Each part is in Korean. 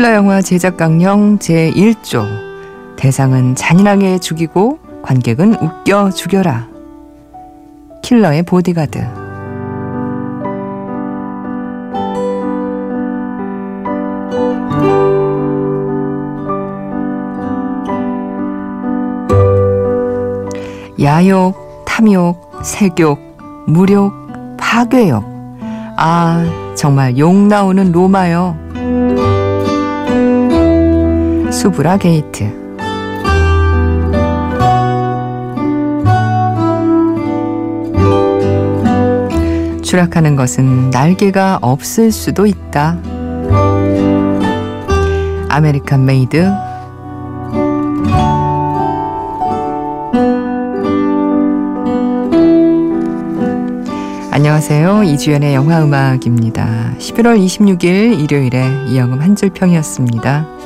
킬러 영화 제작 강령 제1조 대상은 잔인하게 죽이고 관객은 웃겨 죽여라 킬러의 보디가드 야욕, 탐욕, 색욕, 무욕, 파괴욕. 아, 정말 욕 나오는 로마요. 수브라 게이트. 추락하는 것은 날개가 없을 수도 있다. 아메리칸 메이드 안녕하세요. 이주연의 영화음악입니다. 11월 26일 일요일에 이영음 한 줄평이었습니다.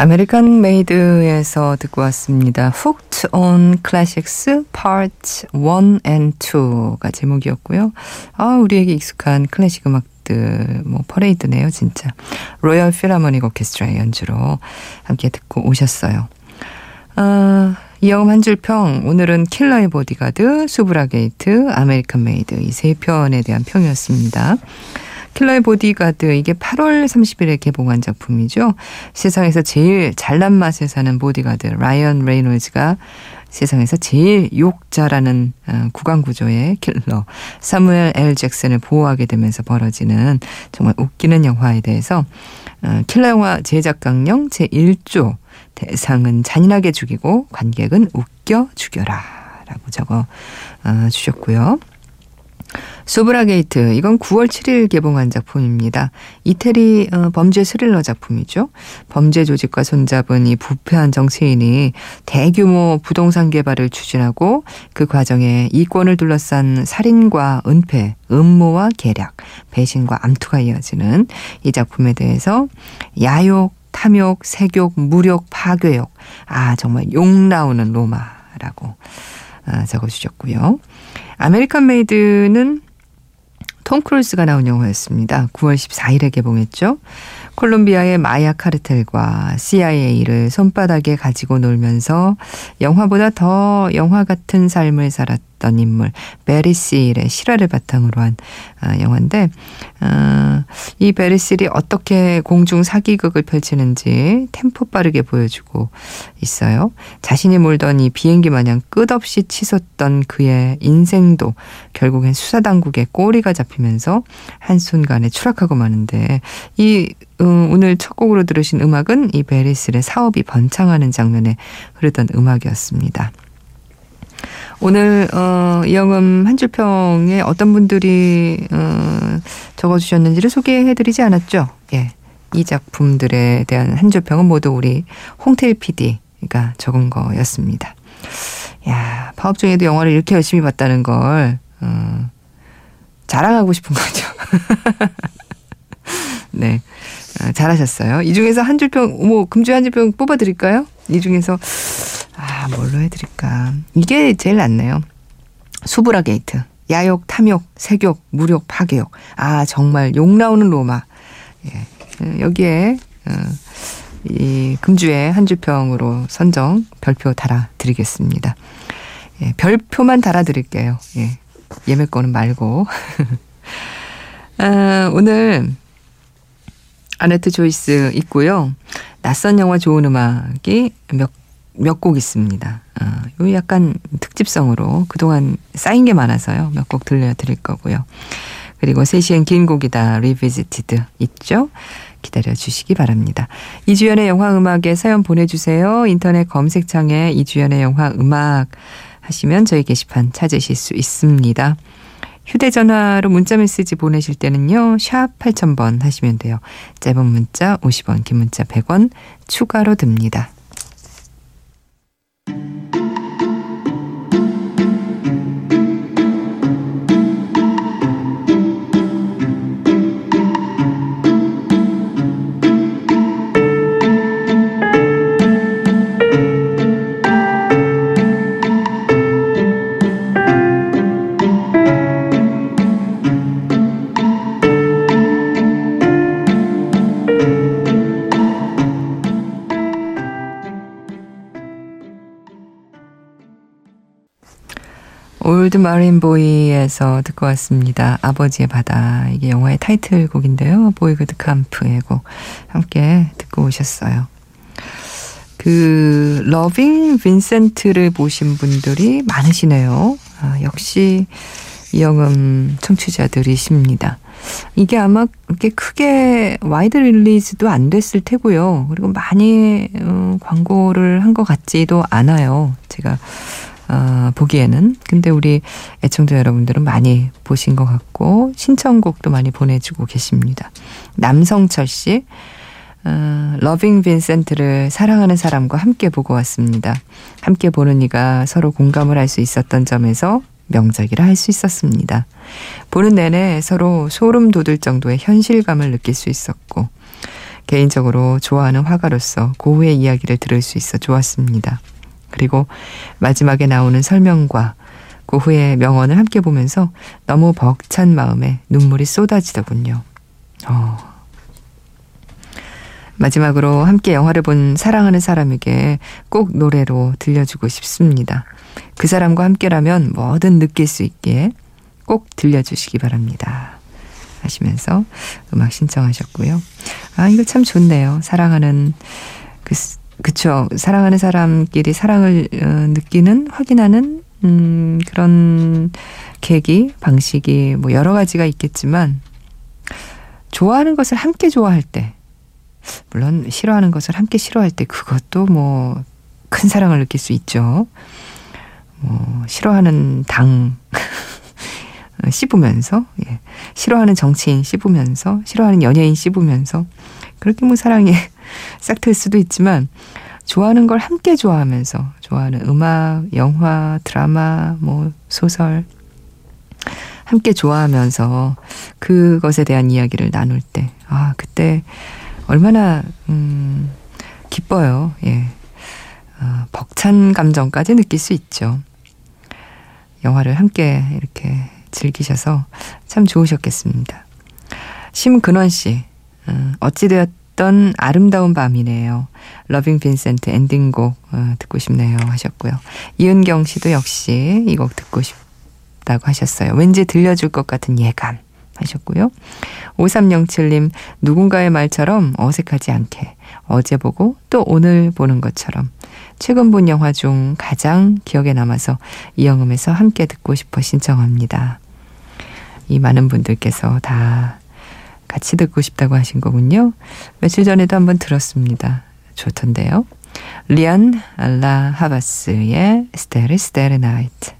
아메리칸 메이드에서 듣고 왔습니다. Hooked on Classics Part 1 and 2가 제목이었고요. 아, 우리에게 익숙한 클래식 음악들, 뭐, 퍼레이드네요, 진짜. 로열 필하모닉 오케스트라의 연주로 함께 듣고 오셨어요. 아, 이영음 한줄 평. 오늘은 킬러의 보디가드, 수부라 게이트, 아메리칸 메이드 이 세 편에 대한 평이었습니다. 킬러의 보디가드 이게 8월 30일에 개봉한 작품이죠. 세상에서 제일 잘난 맛에 사는 보디가드 라이언 레이놀즈가 세상에서 제일 욕 잘하는 어, 구강 구조의 킬러 사무엘 엘 잭슨을 보호하게 되면서 벌어지는 정말 웃기는 영화에 대해서 어, 킬러 영화 제작 강령 제1조 대상은 잔인하게 죽이고 관객은 웃겨 죽여라 라고 적어 어, 주셨고요. 수부라 게이트 이건 9월 7일 개봉한 작품입니다. 이태리 어, 범죄 스릴러 작품이죠. 범죄 조직과 손잡은 이 부패한 정치인이 대규모 부동산 개발을 추진하고 그 과정에 이권을 둘러싼 살인과 은폐, 음모와 계략, 배신과 암투가 이어지는 이 작품에 대해서 야욕, 탐욕, 색욕, 물욕, 파괴욕, 아 정말 욕 나오는 로마라고 아, 적어주셨고요. 아메리칸 메이드는 톰 크루즈가 나온 영화였습니다. 9월 14일에 개봉했죠. 콜롬비아의 마약 카르텔과 CIA를 손바닥에 가지고 놀면서 영화보다 더 영화 같은 삶을 살았던 인물 배리 씰의 실화를 바탕으로 한 어, 영화인데 어, 이 배리 씰이 어떻게 공중 사기극을 펼치는지 템포 빠르게 보여주고 있어요. 자신이 몰던 이 비행기 마냥 끝없이 치솟던 그의 인생도 결국엔 수사당국의 꼬리가 잡히면서 한순간에 추락하고 마는데 이 음, 오늘 첫 곡으로 들으신 음악은 이 베리슬의 사업이 번창하는 장면에 흐르던 음악이었습니다. 오늘 어, 이영음 한 줄평에 어떤 분들이 어, 적어주셨는지를 소개해드리지 않았죠. 예, 이 작품들에 대한 한 줄평은 모두 우리 홍태일 PD가 적은 거였습니다. 야 파업 중에도 영화를 이렇게 열심히 봤다는 걸 어, 자랑하고 싶은 거죠. 네. 아, 잘하셨어요. 이 중에서 한 줄평, 뭐, 금주에 한 줄평 뽑아드릴까요? 이 중에서, 아, 뭘로 해드릴까. 이게 제일 낫네요. 수부라 게이트. 야욕, 탐욕, 색욕, 물욕, 파괴욕. 아, 정말 욕 나오는 로마. 예. 어, 여기에, 어, 이 금주에 한 줄평으로 선정 별표 달아드리겠습니다. 예, 별표만 달아드릴게요. 예. 예매권은 말고. 아, 오늘 아네트 조이스 있고요. 낯선 영화 좋은 음악이 몇, 몇 곡 있습니다. 어, 요 약간 특집성으로 그동안 쌓인 게 많아서요. 몇 곡 들려드릴 거고요. 그리고 3시엔 긴 곡이다. Revisited 있죠? 기다려 주시기 바랍니다. 이주연의 영화 음악에 사연 보내주세요. 인터넷 검색창에 이주연의 영화 음악 하시면 저희 게시판 찾으실 수 있습니다. 휴대전화로 문자메시지 보내실 때는요. 샵 8000번 하시면 돼요. 짧은 문자 50원, 긴 문자 100원 추가로 듭니다. Thank you. 올드 마린보이에서 듣고 왔습니다. 아버지의 바다. 이게 영화의 타이틀곡인데요. 보이그드 캠프의 곡 함께 듣고 오셨어요. 그 러빙 빈센트를 보신 분들이 많으시네요. 아, 역시 이영음 청취자들이십니다. 이게 아마 그렇게 크게 wide release도 안 됐을 테고요. 그리고 많이 어, 광고를 한 것 같지도 않아요. 제가 어, 보기에는. 근데 우리 애청자 여러분들은 많이 보신 것 같고 신청곡도 많이 보내주고 계십니다. 남성철 씨. 어, 러빙 빈센트를 사랑하는 사람과 함께 보고 왔습니다. 함께 보는 이가 서로 공감을 할 수 있었던 점에서 명작이라 할 수 있었습니다. 보는 내내 서로 소름 돋을 정도의 현실감을 느낄 수 있었고 개인적으로 좋아하는 화가로서 고흐의 이야기를 들을 수 있어 좋았습니다. 그리고 마지막에 나오는 설명과 고흐의 명언을 함께 보면서 너무 벅찬 마음에 눈물이 쏟아지더군요. 어. 마지막으로 함께 영화를 본 사랑하는 사람에게 꼭 노래로 들려주고 싶습니다. 그 사람과 함께라면 뭐든 느낄 수 있게 꼭 들려주시기 바랍니다. 하시면서 음악 신청하셨고요. 아, 이거 참 좋네요. 사랑하는 그 그쵸. 사랑하는 사람끼리 사랑을 어, 느끼는, 확인하는, 음, 그런 계기, 방식이 뭐 여러 가지가 있겠지만, 좋아하는 것을 함께 좋아할 때, 물론 싫어하는 것을 함께 싫어할 때, 그것도 뭐, 큰 사랑을 느낄 수 있죠. 뭐, 싫어하는 당, 씹으면서, 예. 싫어하는 정치인 씹으면서, 싫어하는 연예인 씹으면서, 그렇게 뭐 사랑이 싹틀 수도 있지만 좋아하는 걸 함께 좋아하면서 좋아하는 음악, 영화, 드라마, 뭐 소설 함께 좋아하면서 그것에 대한 이야기를 나눌 때, 아, 그때 얼마나, 음, 기뻐요. 예. 어, 벅찬 감정까지 느낄 수 있죠. 영화를 함께 이렇게 즐기셔서 참 좋으셨겠습니다. 심근원 씨, 어, 어찌되었 던 아름다운 밤이네요. 러빙 빈센트 엔딩곡 어, 듣고 싶네요 하셨고요. 이은경 씨도 역시 이 곡 듣고 싶다고 하셨어요. 왠지 들려줄 것 같은 예감 하셨고요. 5307님 누군가의 말처럼 어색하지 않게 어제 보고 또 오늘 보는 것처럼 최근 본 영화 중 가장 기억에 남아서 이영음에서 함께 듣고 싶어 신청합니다. 이 많은 분들께서 다 같이 듣고 싶다고 하신 거군요. 며칠 전에도 한번 들었습니다. 좋던데요. 리안 알라 하바스의 스테르 스테르 나이트.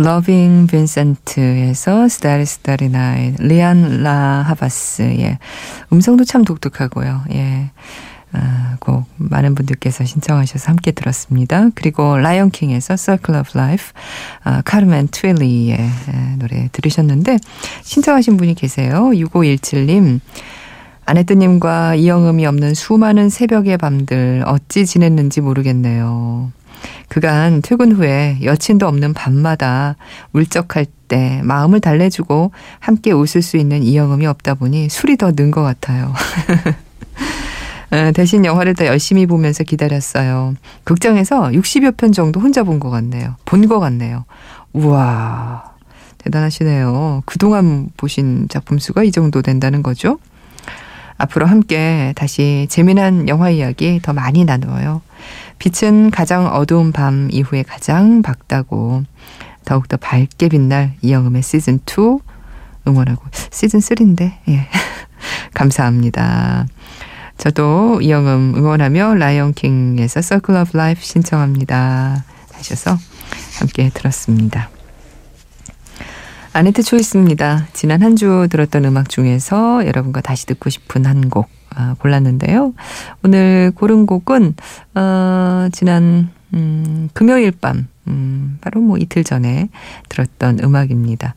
러빙 빈센트에서 Starry Starry Night 리안 라 하바스의 음성도 참 독특하고요. 예. 아, 곡 많은 분들께서 신청하셔서 함께 들었습니다. 그리고 라이언 킹에서 Circle of Life, 아, 카르멘 트윌리의 노래 들으셨는데 신청하신 분이 계세요. 6517님. 아네뜨님과 이 영음이 없는 수많은 새벽의 밤들 어찌 지냈는지 모르겠네요. 그간 퇴근 후에 여친도 없는 밤마다 울적할 때 마음을 달래주고 함께 웃을 수 있는 이영음이 없다 보니 술이 더 는 것 같아요. 어, 대신 영화를 더 열심히 보면서 기다렸어요. 극장에서 60여 편 정도 혼자 본 것 같네요. 본 것 같네요. 우와, 대단하시네요. 그동안 보신 작품 수가 이 정도 된다는 거죠. 앞으로 함께 다시 재미난 영화 이야기 더 많이 나누어요. 빛은 가장 어두운 밤 이후에 가장 밝다고 더욱더 밝게 빛날 이영음의 시즌2 응원하고 시즌3인데 예. 감사합니다. 저도 이영음 응원하며 라이온킹에서 Circle of Life 신청합니다. 하셔서 함께 들었습니다. 아네트 초이스입니다. 지난 한 주 들었던 음악 중에서 여러분과 다시 듣고 싶은 한곡 아, 골랐는데요. 오늘 고른 곡은 어, 지난 음, 금요일 밤 음, 바로 뭐 이틀 전에 들었던 음악입니다.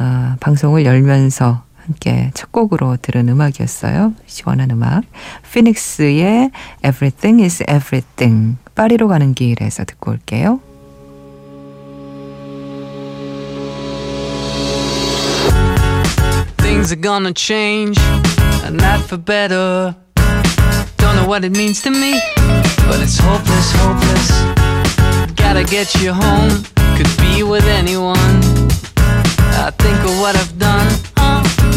어, 방송을 열면서 함께 첫 곡으로 들은 음악이었어요. 시원한 음악. 피닉스의 Everything is Everything. 파리로 가는 길에서 듣고 올게요.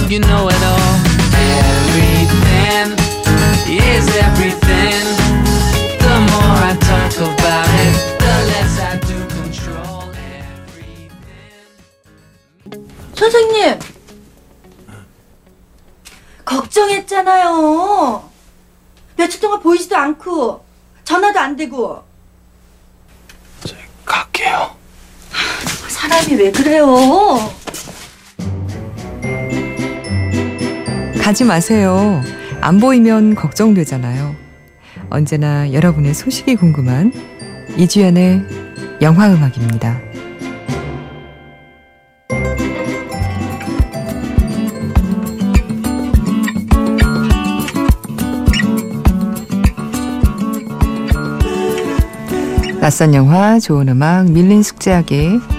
You know it all. Everything is everything. The more I talk about it, the less I do control everything. 선생님! 걱정했잖아요. 며칠 동안 보이지도 않고, 전화도 안 되고. 저 갈게요. 사람이 왜 그래요? 가지 마세요. 안 보이면 걱정되잖아요. 언제나 여러분의 소식이 궁금한 이주연의 영화 음악입니다. 낯선 영화, 좋은 음악, 밀린 숙제하기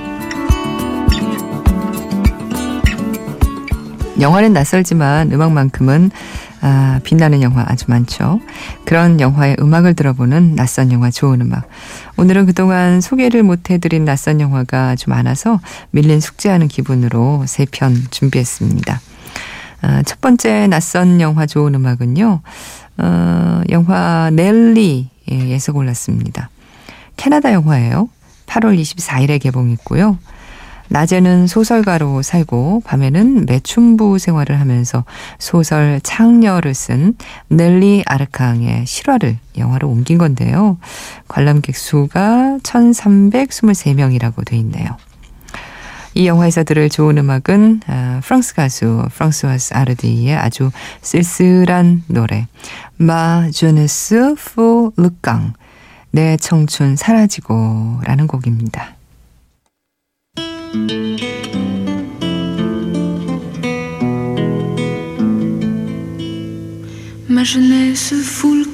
영화는 낯설지만 음악만큼은 아, 빛나는 영화 아주 많죠. 그런 영화의 음악을 들어보는 낯선 영화 좋은 음악. 오늘은 그동안 소개를 못해드린 낯선 영화가 아주 많아서 밀린 숙제하는 기분으로 세 편 준비했습니다. 아, 첫 번째 낯선 영화 좋은 음악은요. 어, 영화 넬리에서 골랐습니다. 캐나다 영화예요. 8월 24일에 개봉했고요. 낮에는 소설가로 살고 밤에는 매춘부 생활을 하면서 소설 창녀를 쓴 넬리 아르캉의 실화를 영화로 옮긴 건데요. 관람객 수가 1323명이라고 돼 있네요. 이 영화에서 들을 좋은 음악은 아, 프랑스 가수 프랑스와스 아르디의 아주 쓸쓸한 노래 마 제네스 포 르깡 내 청춘 사라지고 라는 곡입니다. Ma jeunesse fout le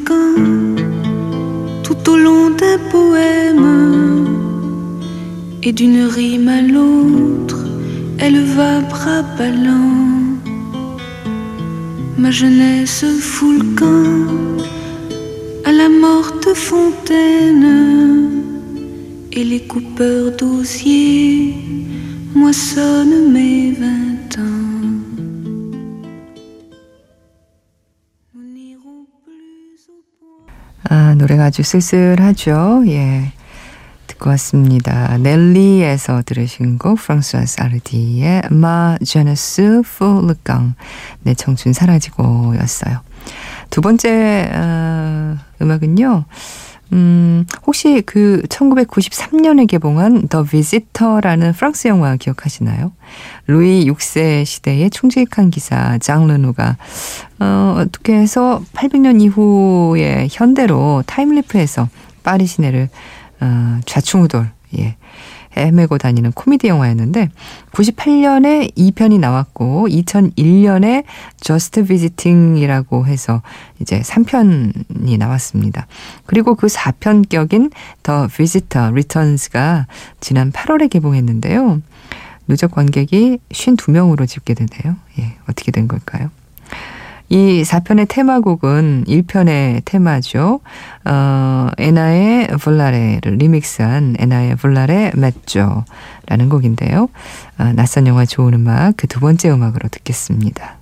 tout au long d'un poème et d'une rime à l'autre, elle va bras. Ma jeunesse fout le à la morte fontaine et les coupeurs d'osier moissonnent mes vingt ans. 아, 노래가 아주 쓸쓸하죠. 예. 듣고 왔습니다. 넬리에서 들으신 곡 프랑스와스 아르디의 마 제네스 포르강 내 청춘 사라지고 였어요. 두 번째 어, 음악은요. 음, 혹시 그 1993년에 개봉한 더 비지터라는 프랑스 영화 기억하시나요? 루이 6세 시대의 충직한 기사 장 르누가 어, 어떻게 해서 800년 이후의 현대로 타임리프해서 파리 시내를 어, 좌충우돌 예. 헤매고 다니는 코미디 영화였는데 98년에 2편이 나왔고 2001년에 Just Visiting이라고 해서 이제 3편이 나왔습니다. 그리고 그 4편격인 The Visitor Returns가 지난 8월에 개봉했는데요. 누적 관객이 52명으로 집계되네요. 예, 어떻게 된 걸까요? 이 4편의 테마곡은 1편의 테마죠. 어, 에나의 볼라레를 리믹스한 에나의 볼라레 맷조라는 곡인데요. 어, 낯선 영화 좋은 음악 그 두 번째 음악으로 듣겠습니다.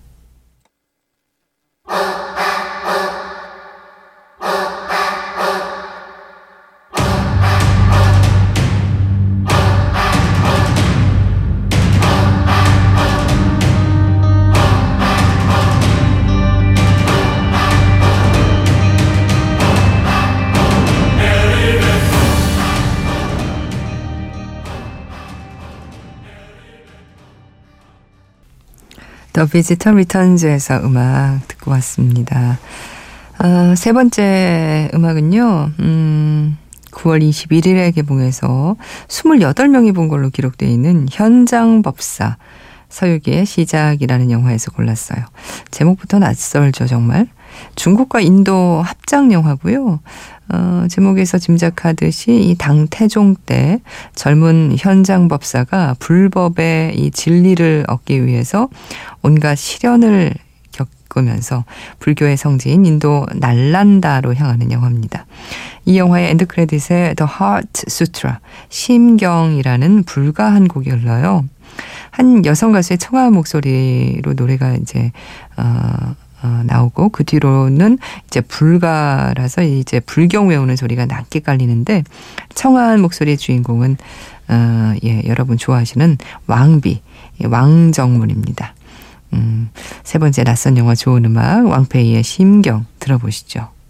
더 비지터 리턴즈에서 음악 듣고 왔습니다. 어, 세 번째 음악은요, 음, 9월 21일에 개봉해서 28명이 본 걸로 기록되어 있는 현장 법사 서유기의 시작이라는 영화에서 골랐어요. 제목부터 낯설죠, 정말. 중국과 인도 합작 영화고요. 어, 제목에서 짐작하듯이 이 당태종 때 젊은 현장 법사가 불법의 이 진리를 얻기 위해서 온갖 시련을 겪으면서 불교의 성지인 인도 날란다로 향하는 영화입니다. 이 영화의 end credit에 The Heart Sutra, 심경이라는 불가 한 곡이 흘러요. 한 여성 가수의 청아 목소리로 노래가 이제 어, 어, 나오고 그 뒤로는 이제 불가라서 이제 불경 외우는 소리가 낮게 깔리는데 청아한 목소리의 주인공은 어, 예, 여러분 좋아하시는 왕비 예, 왕정문입니다. 음, 세 번째 낯선 영화 좋은 음악 왕페이의 심경 들어보시죠. '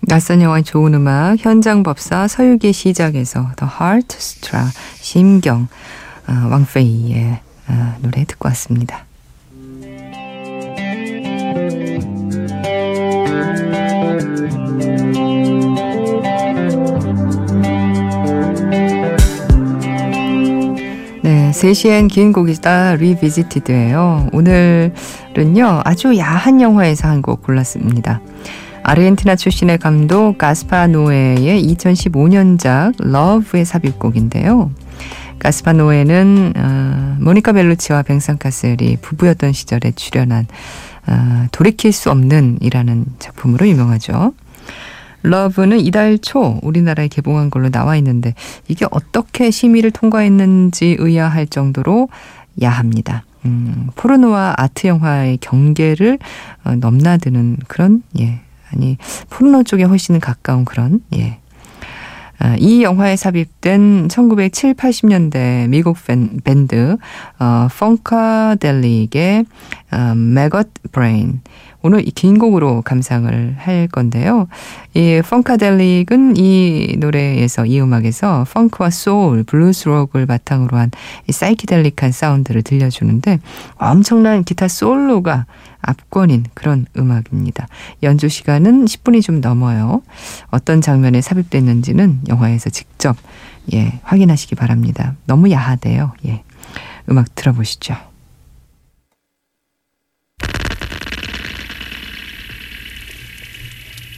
낯선 영화 좋은 음악' 현장 법사 서유기 시작에서 The Heart Stra 심경 어, 왕페이의 어, 노래 듣고 왔습니다. 3시엔 긴 곡이다 리비지티드예요. 오늘은요 아주 야한 영화에서 한 곡 골랐습니다. 아르헨티나 출신의 감독 가스파 노에의 2015년작 러브의 삽입곡인데요. 가스파 노에는 어, 모니카 벨루치와 뱅상 카셀이 부부였던 시절에 출연한 어, 돌이킬 수 없는 이라는 작품으로 유명하죠. 러브는 이달 초 우리나라에 개봉한 걸로 나와 있는데 이게 어떻게 심의를 통과했는지 의아할 정도로 야합니다. 음, 포르노와 아트 영화의 경계를 어, 넘나드는 그런 예 아니 포르노 쪽에 훨씬 가까운 그런 예. 아, 이 영화에 삽입된 1970, 80년대 미국 밴드 어, Funkadelic의 어, Maggot Brain 오늘 이 긴 곡으로 감상을 할 건데요. 이 Funkadelic은 이 노래에서 이 음악에서 펑크와 소울, 블루스 록을 바탕으로 한 사이키델릭한 사운드를 들려주는데 엄청난 기타 솔로가 압권인 그런 음악입니다. 연주 시간은 10분이 좀 넘어요. 어떤 장면에 삽입됐는지는 영화에서 직접 예, 확인하시기 바랍니다. 너무 야하대요. 예. 음악 들어보시죠.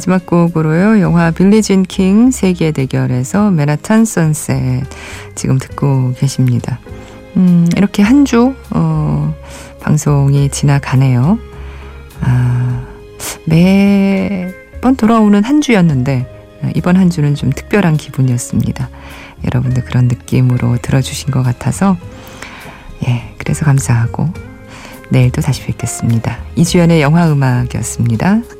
마지막 곡으로요. 영화 빌리진 킹 세계 대결에서 메나탄 선셋 지금 듣고 계십니다. 음, 이렇게 한 주, 어, 방송이 지나가네요. 아, 매번 돌아오는 한 주였는데, 아, 이번 한 주는 좀 특별한 기분이었습니다. 여러분들 그런 느낌으로 들어주신 것 같아서, 예, 그래서 감사하고, 내일 또 다시 뵙겠습니다. 이주연의 영화 음악이었습니다.